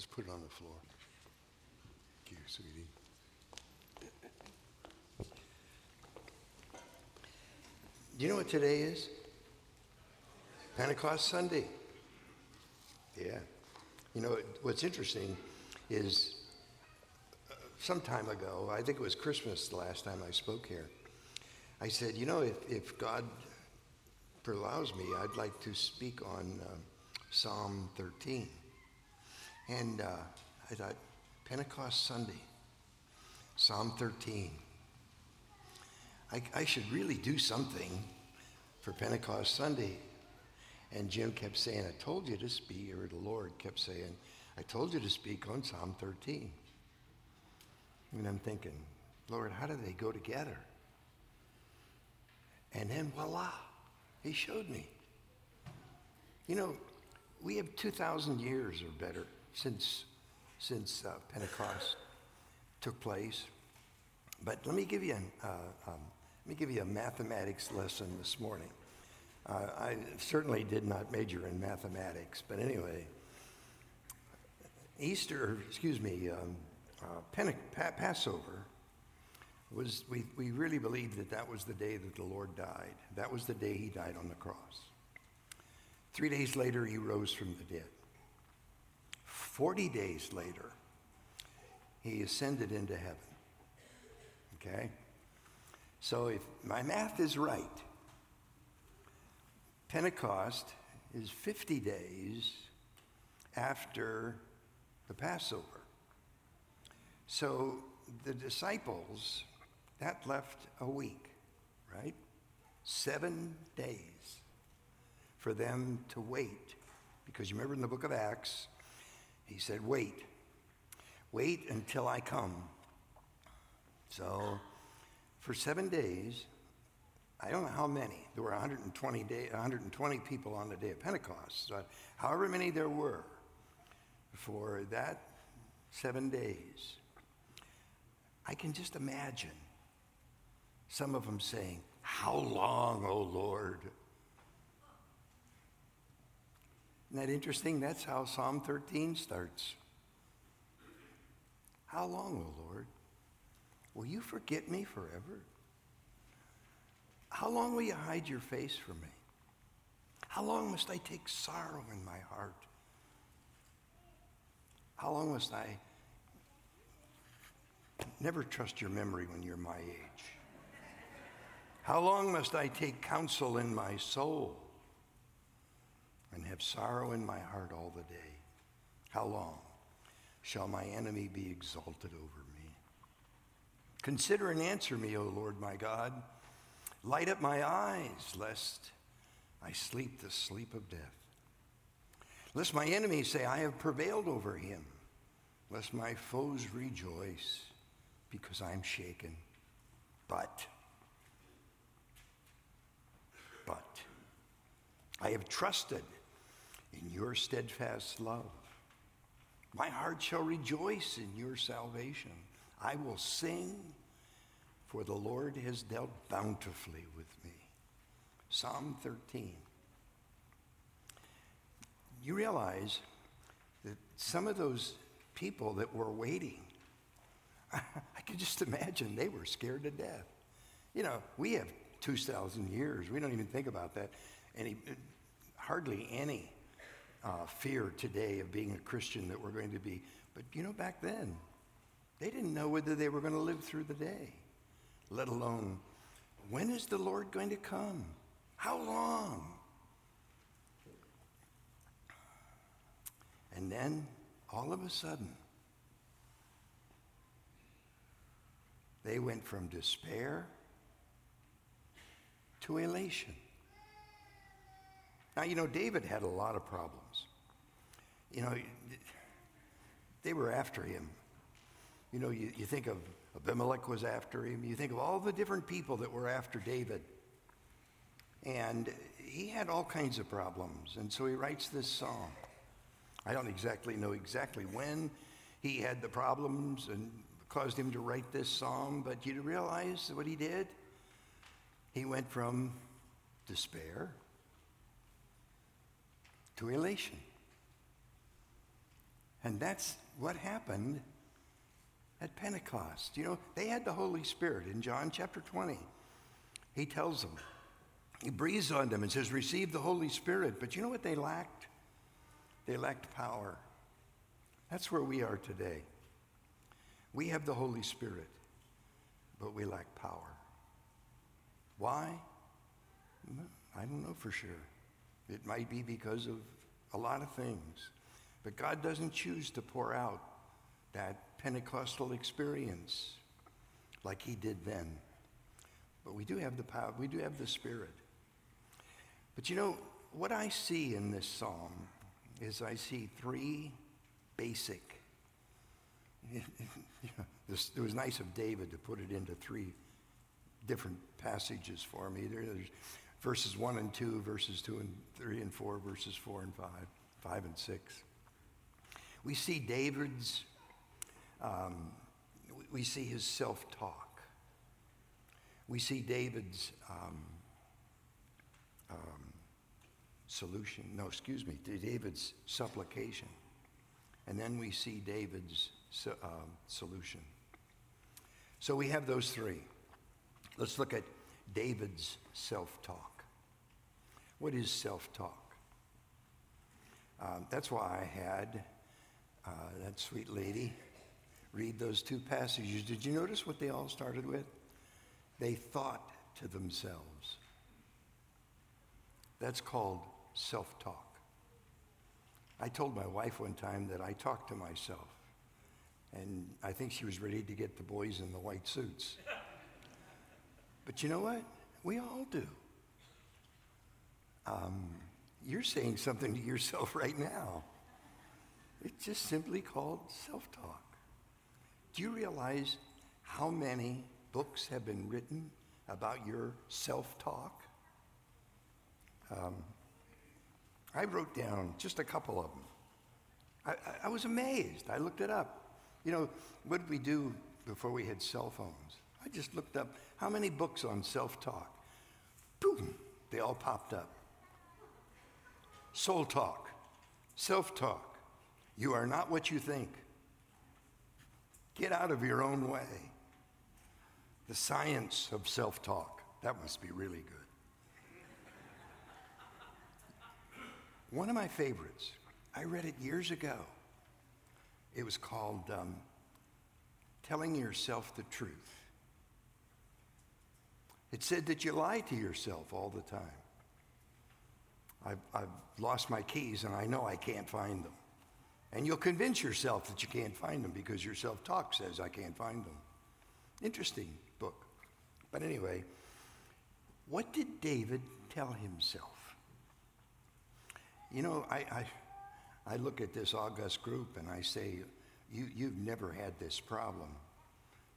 Just put it on the floor. Thank you, sweetie. Do you know what today is? Pentecost Sunday. Yeah. You know, what's interesting is uh, some time ago, I think it was Christmas the last time I spoke here, I said, you know, if, if God allows me, I'd like to speak on uh, Psalm 13. And uh, I thought, Pentecost Sunday, Psalm 13. I, I should really do something for Pentecost Sunday. And Jim kept saying, I told you to speak, or the Lord kept saying, I told you to speak on Psalm 13. And I'm thinking, Lord, how do they go together? And then voila, he showed me. You know, we have 2,000 years or better since, since uh, Pentecost took place. But let me give you an, uh, um, let me give you a mathematics lesson this morning. Uh, I certainly did not major in mathematics, but anyway, Easter, excuse me, um, uh, Pente- pa- Passover was, we, we really believed that that was the day that the Lord died. That was the day he died on the cross. Three days later, he rose from the dead. 40 days later, he ascended into heaven. Okay? So if my math is right, Pentecost is 50 days after the Passover. So the disciples, that left a week, right? Seven days for them to wait. Because you remember in the book of Acts, he said, Wait, wait until I come. So for seven days, I don't know how many, there were 120, day, 120 people on the day of Pentecost. So however many there were for that seven days, I can just imagine some of them saying, How long, O Lord? Isn't that interesting? That's how Psalm 13 starts. How long, O Lord? Will you forget me forever? How long will you hide your face from me? How long must I take sorrow in my heart? How long must I never trust your memory when you're my age? How long must I take counsel in my soul and have sorrow in my heart all the day? How long shall my enemy be exalted over me? Consider and answer me, O Lord my God. Light up my eyes, lest I sleep the sleep of death. Lest my enemies say, I have prevailed over him. Lest my foes rejoice because I'm shaken. But, but, I have trusted in your steadfast love. My heart shall rejoice in your salvation. I will sing, for the Lord has dealt bountifully with me. Psalm 13. You realize that some of those people that were waiting, I could just imagine they were scared to death. You know, we have 2,000 years. We don't even think about that. Any, hardly any uh, fear today of being a Christian that we're going to be. But you know, back then, they didn't know whether they were going to live through the day, let alone when is the Lord going to come? How long? And then, all of a sudden, they went from despair to elation. Now, you know, David had a lot of problems. You know, they were after him. You know, you, you think of Abimelech was after him. You think of all the different people that were after David. And he had all kinds of problems. And so he writes this song. I don't exactly know exactly when he had the problems and caused him to write this song, but you realize what he did? He went from despair to elation. And that's what happened at Pentecost. You know, they had the Holy Spirit in John chapter 20. He tells them, he breathes on them and says, Receive the Holy Spirit. But you know what they lacked? They lacked power. That's where we are today. We have the Holy Spirit, but we lack power. Why? Mm, I don't know for sure. It might be because of a lot of things. But God doesn't choose to pour out that Pentecostal experience like he did then. But we do have the power, we do have the Spirit. But you know, what I see in this psalm is I see three basic. it was nice of David to put it into three different passages for me. There's verses 1 and 2, verses 2 and 3 and 4, verses 4 and 5, 5 and 6. We see David's, um, we see his self talk. We see David's um, um, solution, no, excuse me, David's supplication. And then we see David's uh, solution. So we have those three. Let's look at David's self talk. What is self talk? Um, that's why I had uh, that sweet lady read those two passages. Did you notice what they all started with? They thought to themselves. That's called self talk. I told my wife one time that I talked to myself, and I think she was ready to get the boys in the white suits. But you know what? We all do. Um, you're saying something to yourself right now. It's just simply called self talk. Do you realize how many books have been written about your self talk? Um, I wrote down just a couple of them. I, I, I was amazed. I looked it up. You know, what did we do before we had cell phones? I just looked up how many books on self talk. Boom, they all popped up. Soul talk, self talk, you are not what you think. Get out of your own way. The science of self talk. That must be really good. One of my favorites, I read it years ago. It was called um, Telling Yourself the Truth. It said that you lie to yourself all the time. I've, I've lost my keys and I know I can't find them. And you'll convince yourself that you can't find them because your self talk says, I can't find them. Interesting book. But anyway, what did David tell himself? You know, I, I, I look at this august group and I say, you, You've never had this problem.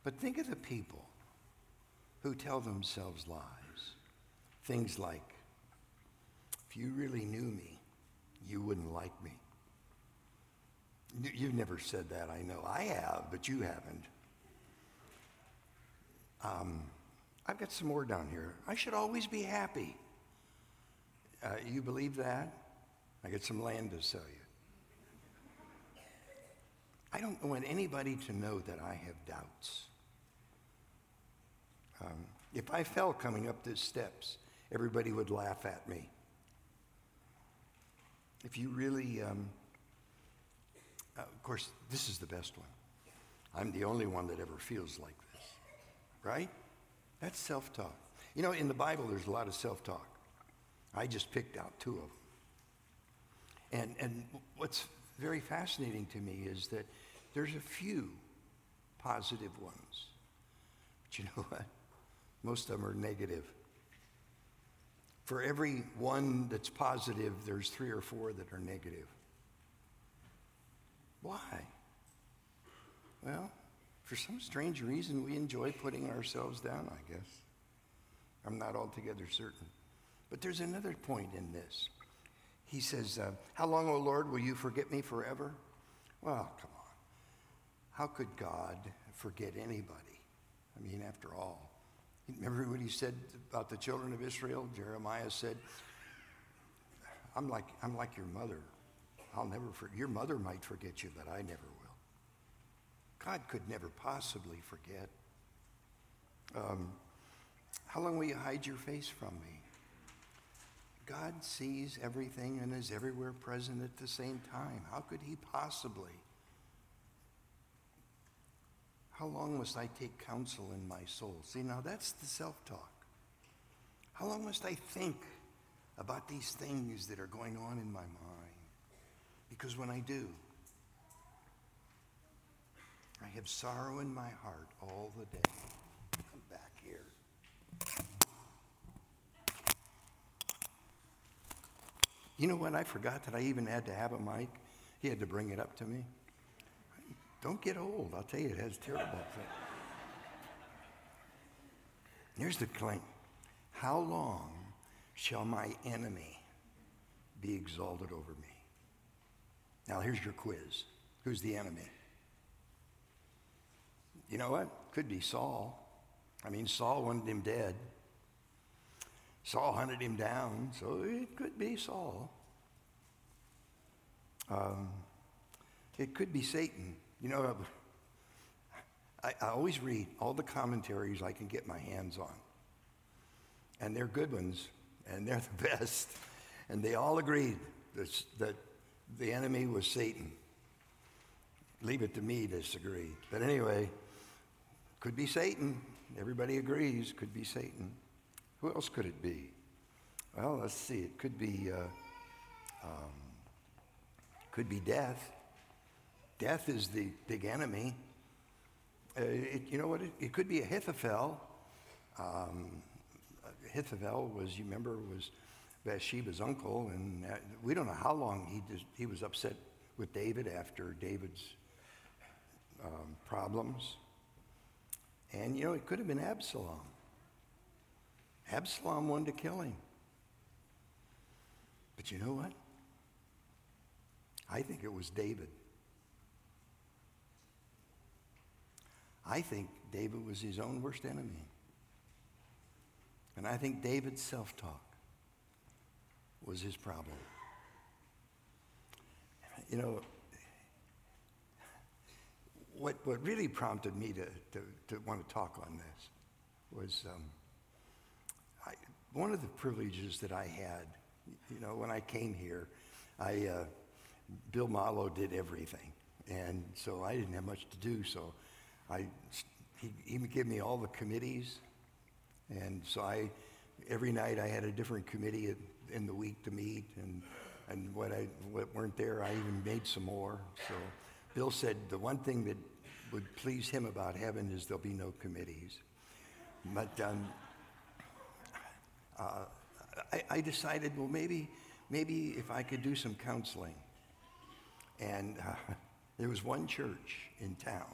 But think of the people who tell themselves lies. Things like, If you really knew me, you wouldn't like me. You've never said that, I know. I have, but you haven't. Um, I've got some more down here. I should always be happy. Uh, you believe that? I got some land to sell you. I don't want anybody to know that I have doubts. Um, if I fell coming up these steps, everybody would laugh at me. If you really um, uh, of course, this is the best one. I'm the only one that ever feels like this, right? That's self talk. You know, in the Bible, there's a lot of self talk. I just picked out two of them. And, and what's very fascinating to me is that there's a few positive ones. But you know what? Most of them are negative. For every one that's positive, there's three or four that are negative. Why? Well, for some strange reason, we enjoy putting ourselves down, I guess. I'm not altogether certain. But there's another point in this. He says, uh, How long, O Lord, will you forget me forever? Well, come on. How could God forget anybody? I mean, after all, remember what he said about the children of Israel? Jeremiah said, I'm like, I'm like your mother. I'll never forget. Your mother might forget you, but I never will. God could never possibly forget. Um, how long will you hide your face from me? God sees everything and is everywhere present at the same time. How could he possibly? How long must I take counsel in my soul? See, now that's the self talk. How long must I think about these things that are going on in my mind? Because when I do, I have sorrow in my heart all the day. Come back here. You know what? I forgot that I even had to have a mic. He had to bring it up to me. Don't get old. I'll tell you, it has terrible effect. Here's the claim How long shall my enemy be exalted over me? Now, here's your quiz Who's the enemy? You know what? Could be Saul. I mean, Saul wanted him dead. Saul hunted him down, so it could be Saul. Um, it could be Satan. You know, I, I, always read all the commentaries I can get my hands on. And they're good ones, and they're the best. And they all agreed that, that the enemy was Satan. Leave it to me to disagree. But anyway, could be Satan. Everybody agrees, could be Satan. Who else could it be? Well, let's see. It could be, uh, um, could be death. Death is the big enemy. Uh, it, you know what? It, it, could be Ahithophel. Um, Ahithophel was, you remember, was Bathsheba's uncle, and uh, we don't know how long he, he was upset with David after David's um, problems. And, you know, it could have been Absalom. Absalom wanted to kill him. But you know what? I think it was David. I think David was his own worst enemy. And I think David's self talk was his problem. You know, what, what really prompted me to, to, to want to talk on this was um, I, one of the privileges that I had, you know, when I came here, I, uh, Bill Malo did everything. And so I didn't have much to do. So I, he, he gave me all the committees. And so I, every night I had a different committee in the week to meet. And, and what, I, what weren't there, I even made some more. So Bill said the one thing that would please him about heaven is there'll be no committees. But um, uh, I, I, decided, well, maybe, maybe if I could do some counseling. And uh, there was one church in town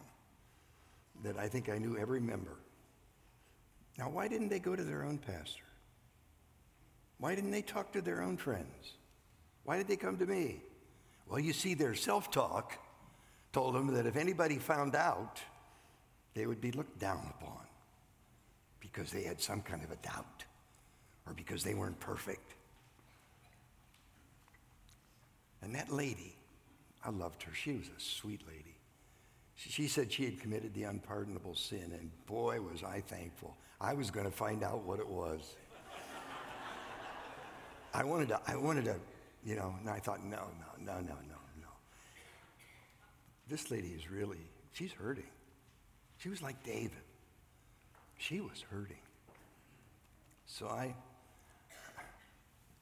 that I think I knew every member. Now, why didn't they go to their own pastor? Why didn't they talk to their own friends? Why did they come to me? Well, you see, their self talk told them that if anybody found out, they would be looked down upon because they had some kind of a doubt or because they weren't perfect. And that lady, I loved her. She was a sweet lady. She said she had committed the unpardonable sin, and boy, was I thankful. I was going to find out what it was. I wanted to, I wanted to, you know, and I thought, no, no, no, no, no, no. This lady is really, she's hurting. She was like David. She was hurting. So I,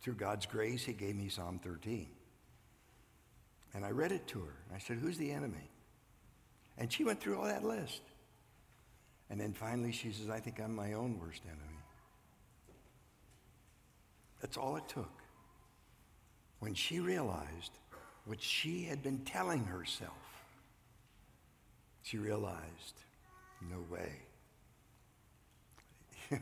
through God's grace, He gave me Psalm 13. And I read it to her. I said, Who's the enemy? And she went through all that list. And then finally she says, I think I'm my own worst enemy. That's all it took. When she realized what she had been telling herself, she realized, no way.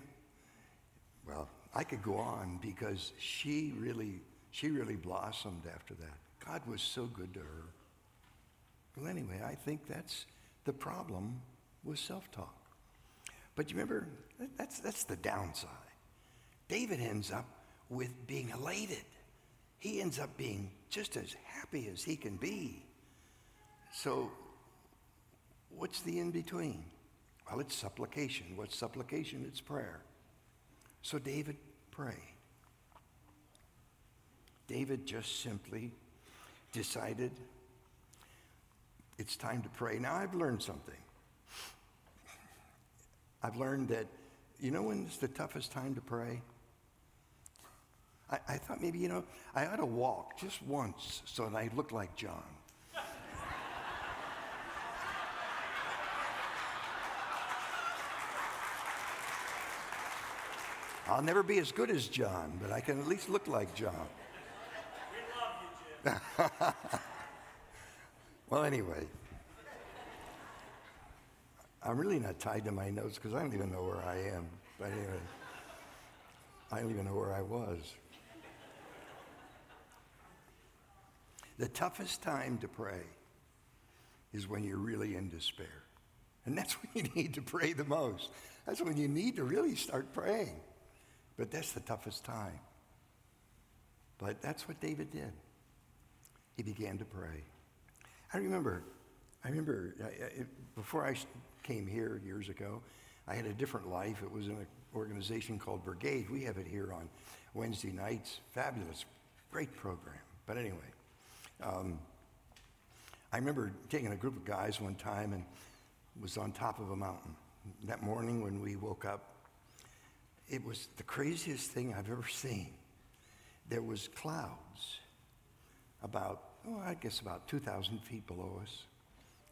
well, I could go on because she really, she really blossomed after that. God was so good to her. Well, anyway, I think that's the problem with self talk. But you remember, that's, that's the downside. David ends up with being elated. he ends up being just as happy as he can be. So, what's the in between? Well, it's supplication. What's supplication? It's prayer. So, David prayed. David just simply decided it's time to pray. Now, I've learned something. I've learned that, you know, when it's the toughest time to pray? I, I thought maybe, you know, I ought to walk just once so that I look like John. I'll never be as good as John, but I can at least look like John. We love you, Jim. well, anyway, I'm really not tied to my notes because I don't even know where I am. But anyway, I don't even know where I was. The toughest time to pray is when you're really in despair. And that's when you need to pray the most. That's when you need to really start praying. But that's the toughest time. But that's what David did. He began to pray. I remember, I remember I, before I came here years ago, I had a different life. It was in an organization called Brigade. We have it here on Wednesday nights. Fabulous, great program. But anyway, um, I remember taking a group of guys one time and was on top of a mountain. That morning when we woke up, it was the craziest thing I've ever seen. There was clouds about, oh, I guess about 2,000 feet below us.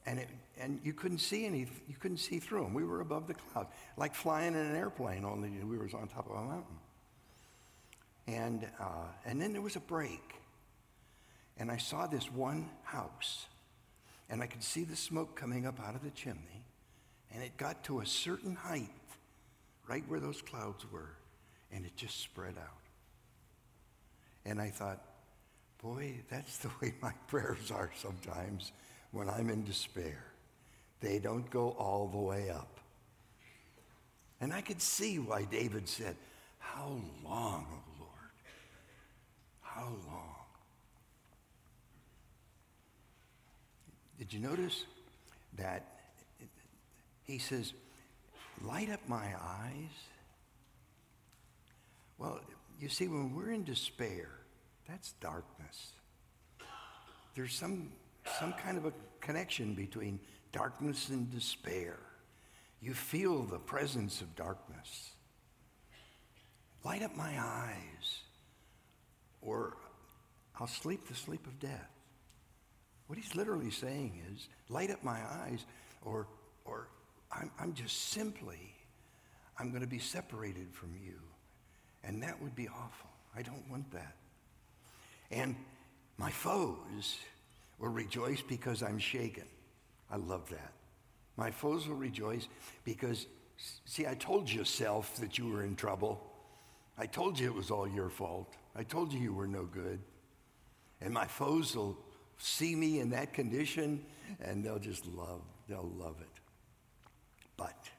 And, it, and you couldn't see any, you couldn't see through them. We were above the cloud, like flying in an airplane, only we were on top of a mountain. And, uh, and then there was a break. And I saw this one house, and I could see the smoke coming up out of the chimney, and it got to a certain height right where those clouds were, and it just spread out. And I thought, boy, that's the way my prayers are sometimes when I'm in despair. They don't go all the way up. And I could see why David said, How long, O oh Lord? How long? Did you notice that he says, light up my eyes. Well, you see, when we're in despair, that's darkness. There's some, some kind of a connection between darkness and despair. You feel the presence of darkness. Light up my eyes, or I'll sleep the sleep of death. What he's literally saying is, light up my eyes, or, or I'm, I'm just simply, I'm going to be separated from you. And that would be awful. I don't want that. And my foes will rejoice because I'm shaken. I love that. My foes will rejoice because, see, I told yourself that you were in trouble. I told you it was all your fault. I told you you were no good. And my foes will see me in that condition and they'll just love, they'll love it. But,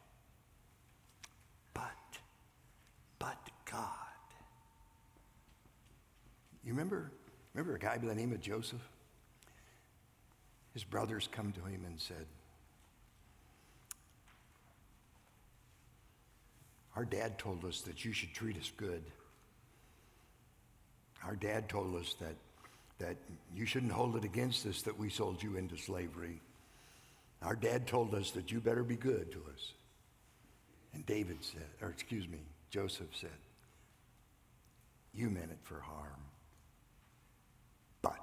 but, but God. You remember, remember a guy by the name of Joseph? His brothers come to him and said, Our dad told us that you should treat us good. Our dad told us that, that you shouldn't hold it against us that we sold you into slavery. Our dad told us that you better be good to us. And David said, or excuse me, Joseph said, You meant it for harm. But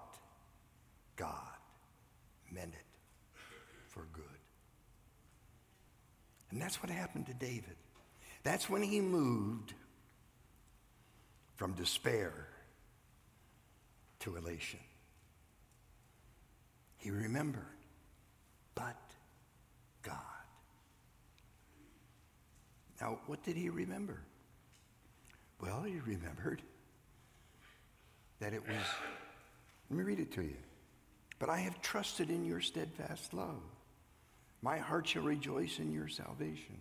God meant it for good. And that's what happened to David. That's when he moved from despair to elation. He remembered, but God. Now, what did he remember? Well, he remembered that it was, let me read it to you. But I have trusted in your steadfast love. My heart shall rejoice in your salvation.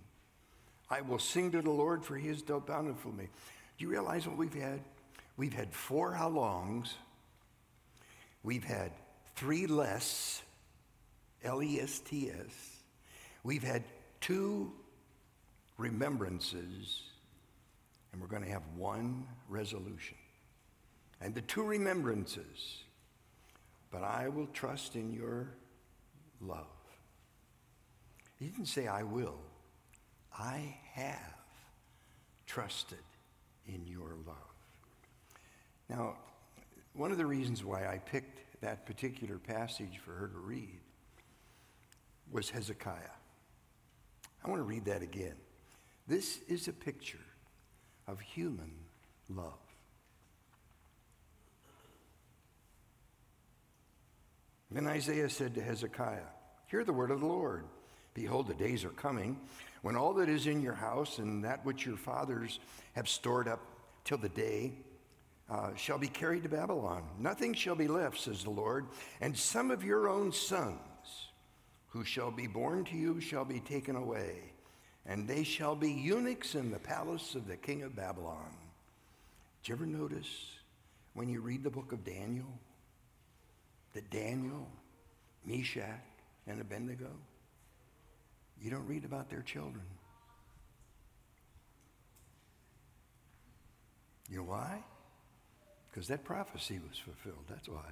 I will sing to the Lord, for he has dealt bountifully me. Do you realize what we've had? We've had four how longs We've had three less, L E S T S. We've had two remembrances, and we're going to have one resolution. And the two remembrances, but I will trust in your love. He didn't say, I will. I have trusted in your love. Now, one of the reasons why I picked that particular passage for her to read was Hezekiah. I want to read that again. This is a picture of human love. Then Isaiah said to Hezekiah, Hear the word of the Lord. Behold, the days are coming when all that is in your house and that which your fathers have stored up till the day uh, shall be carried to Babylon. Nothing shall be left, says the Lord, and some of your own sons who shall be born to you shall be taken away, and they shall be eunuchs in the palace of the king of Babylon. Did you ever notice when you read the book of Daniel that Daniel, Meshach, and Abednego, you don't read about their children. You know why? Because that prophecy was fulfilled. That's why.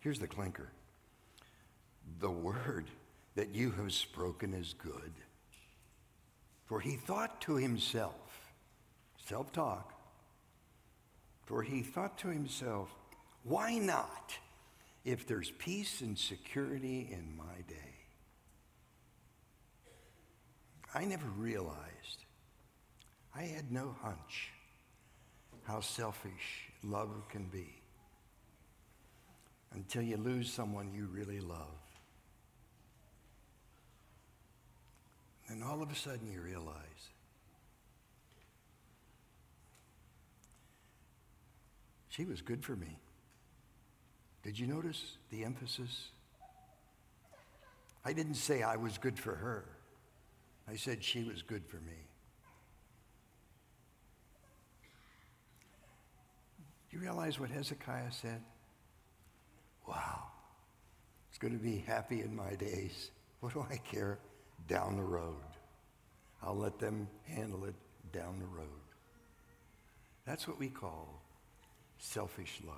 Here's the clinker the word that you have spoken is good. For he thought to himself, self talk, for he thought to himself, why not if there's peace and security in my day? I never realized, I had no hunch how selfish love can be until you lose someone you really love. And all of a sudden you realize she was good for me. Did you notice the emphasis? I didn't say I was good for her. I said she was good for me. Do you realize what Hezekiah said? Wow, it's going to be happy in my days. What do I care? Down the road. I'll let them handle it down the road. That's what we call selfish love.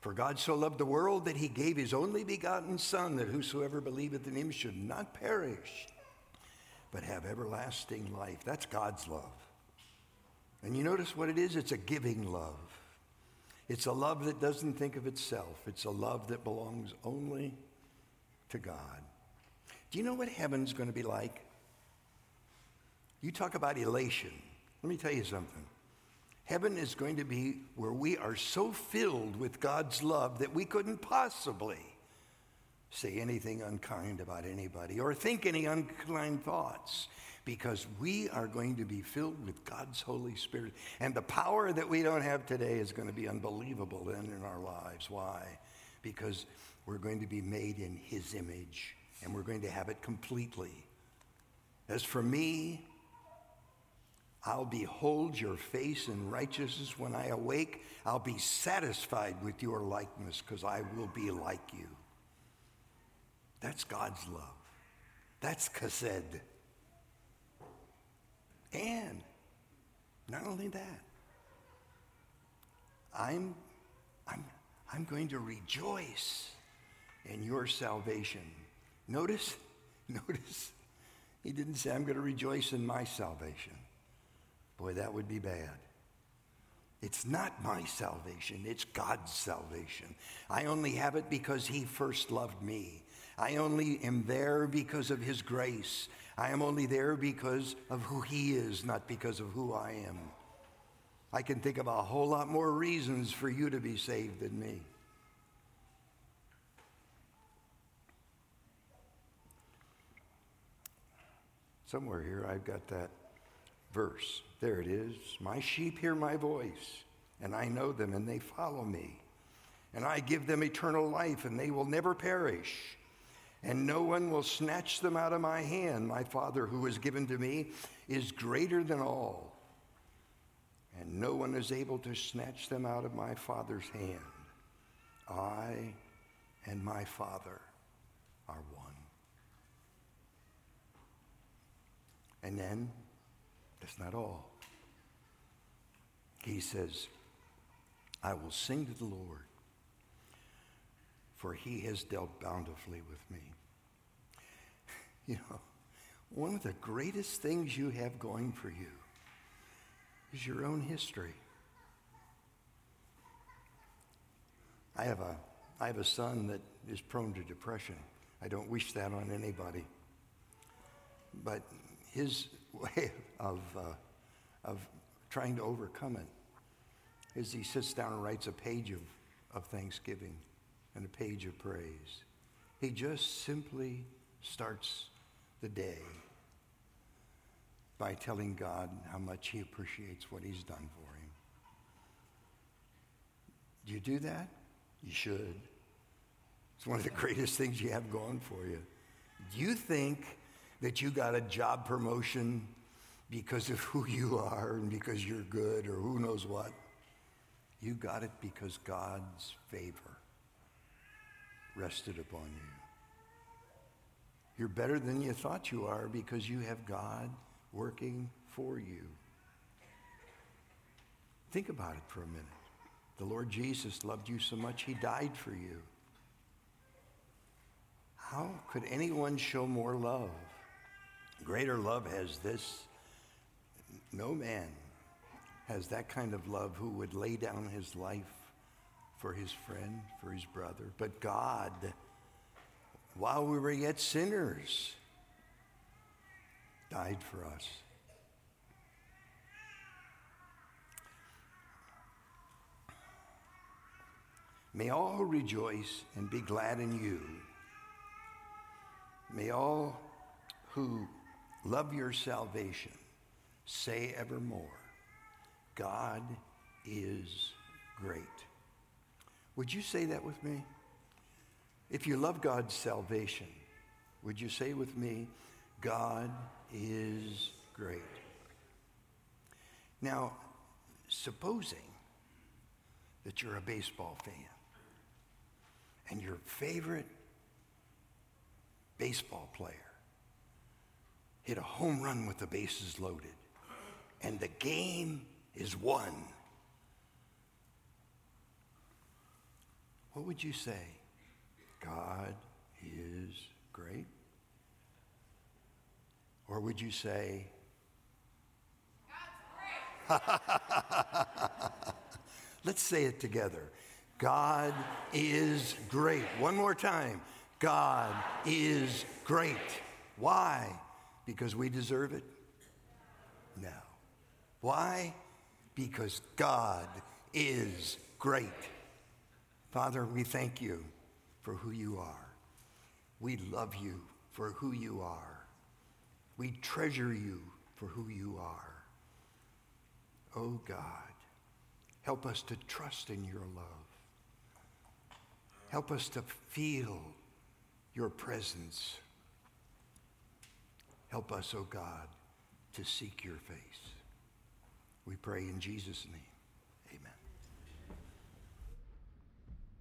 For God so loved the world that he gave his only begotten Son, that whosoever believeth in him should not perish, but have everlasting life. That's God's love. And you notice what it is? It's a giving love. It's a love that doesn't think of itself. It's a love that belongs only to God. Do you know what heaven's going to be like? You talk about elation. Let me tell you something. Heaven is going to be where we are so filled with God's love that we couldn't possibly say anything unkind about anybody or think any unkind thoughts because we are going to be filled with God's Holy Spirit. And the power that we don't have today is going to be unbelievable then in our lives. Why? Because we're going to be made in His image and we're going to have it completely. As for me, I'll behold your face in righteousness when I awake. I'll be satisfied with your likeness because I will be like you. That's God's love. That's chesed. And not only that, I'm, I'm, I'm going to rejoice in your salvation. Notice, notice, he didn't say, I'm going to rejoice in my salvation. Boy, that would be bad. It's not my salvation, it's God's salvation. I only have it because He first loved me. I only am there because of His grace. I am only there because of who He is, not because of who I am. I can think of a whole lot more reasons for you to be saved than me. Somewhere here I've got that verse. There it is. My sheep hear my voice, and I know them, and they follow me. And I give them eternal life, and they will never perish. And no one will snatch them out of my hand. My Father, who has given to me, is greater than all. and no one is able to snatch them out of my Father's hand. I and my Father are one. And then, that's not all. He says, I will sing to the Lord, for he has dealt bountifully with me. You know, one of the greatest things you have going for you is your own history. I have a, I have a son that is prone to depression. I don't wish that on anybody. But his way of, uh, of trying to overcome it is he sits down and writes a page of, of thanksgiving and a page of praise. He just simply starts the day by telling God how much he appreciates what he's done for him. Do you do that? You should. It's one of the greatest things you have going for you. Do you think that you got a job promotion because of who you are and because you're good or who knows what? You got it because God's favor rested upon you. You're better than you thought you are because you have God working for you. Think about it for a minute. The Lord Jesus loved you so much, he died for you. How could anyone show more love? Greater love has this. No man has that kind of love who would lay down his life for his friend, for his brother. But God, while we were yet sinners, died for us. May all rejoice and be glad in you. May all who love your salvation say evermore, God is great. Would you say that with me? If you love God's salvation, would you say with me, God is great? Now, supposing that you're a baseball fan and your favorite baseball player hit a home run with the bases loaded and the game is won, what would you say? God is great? Or would you say, God's great? Let's say it together. God is great. One more time. God is great. Why? Because we deserve it? No. Why? Because God is great. Father, we thank you for who you are. We love you for who you are. We treasure you for who you are. Oh God, help us to trust in your love. Help us to feel your presence. Help us, oh God, to seek your face. We pray in Jesus' name.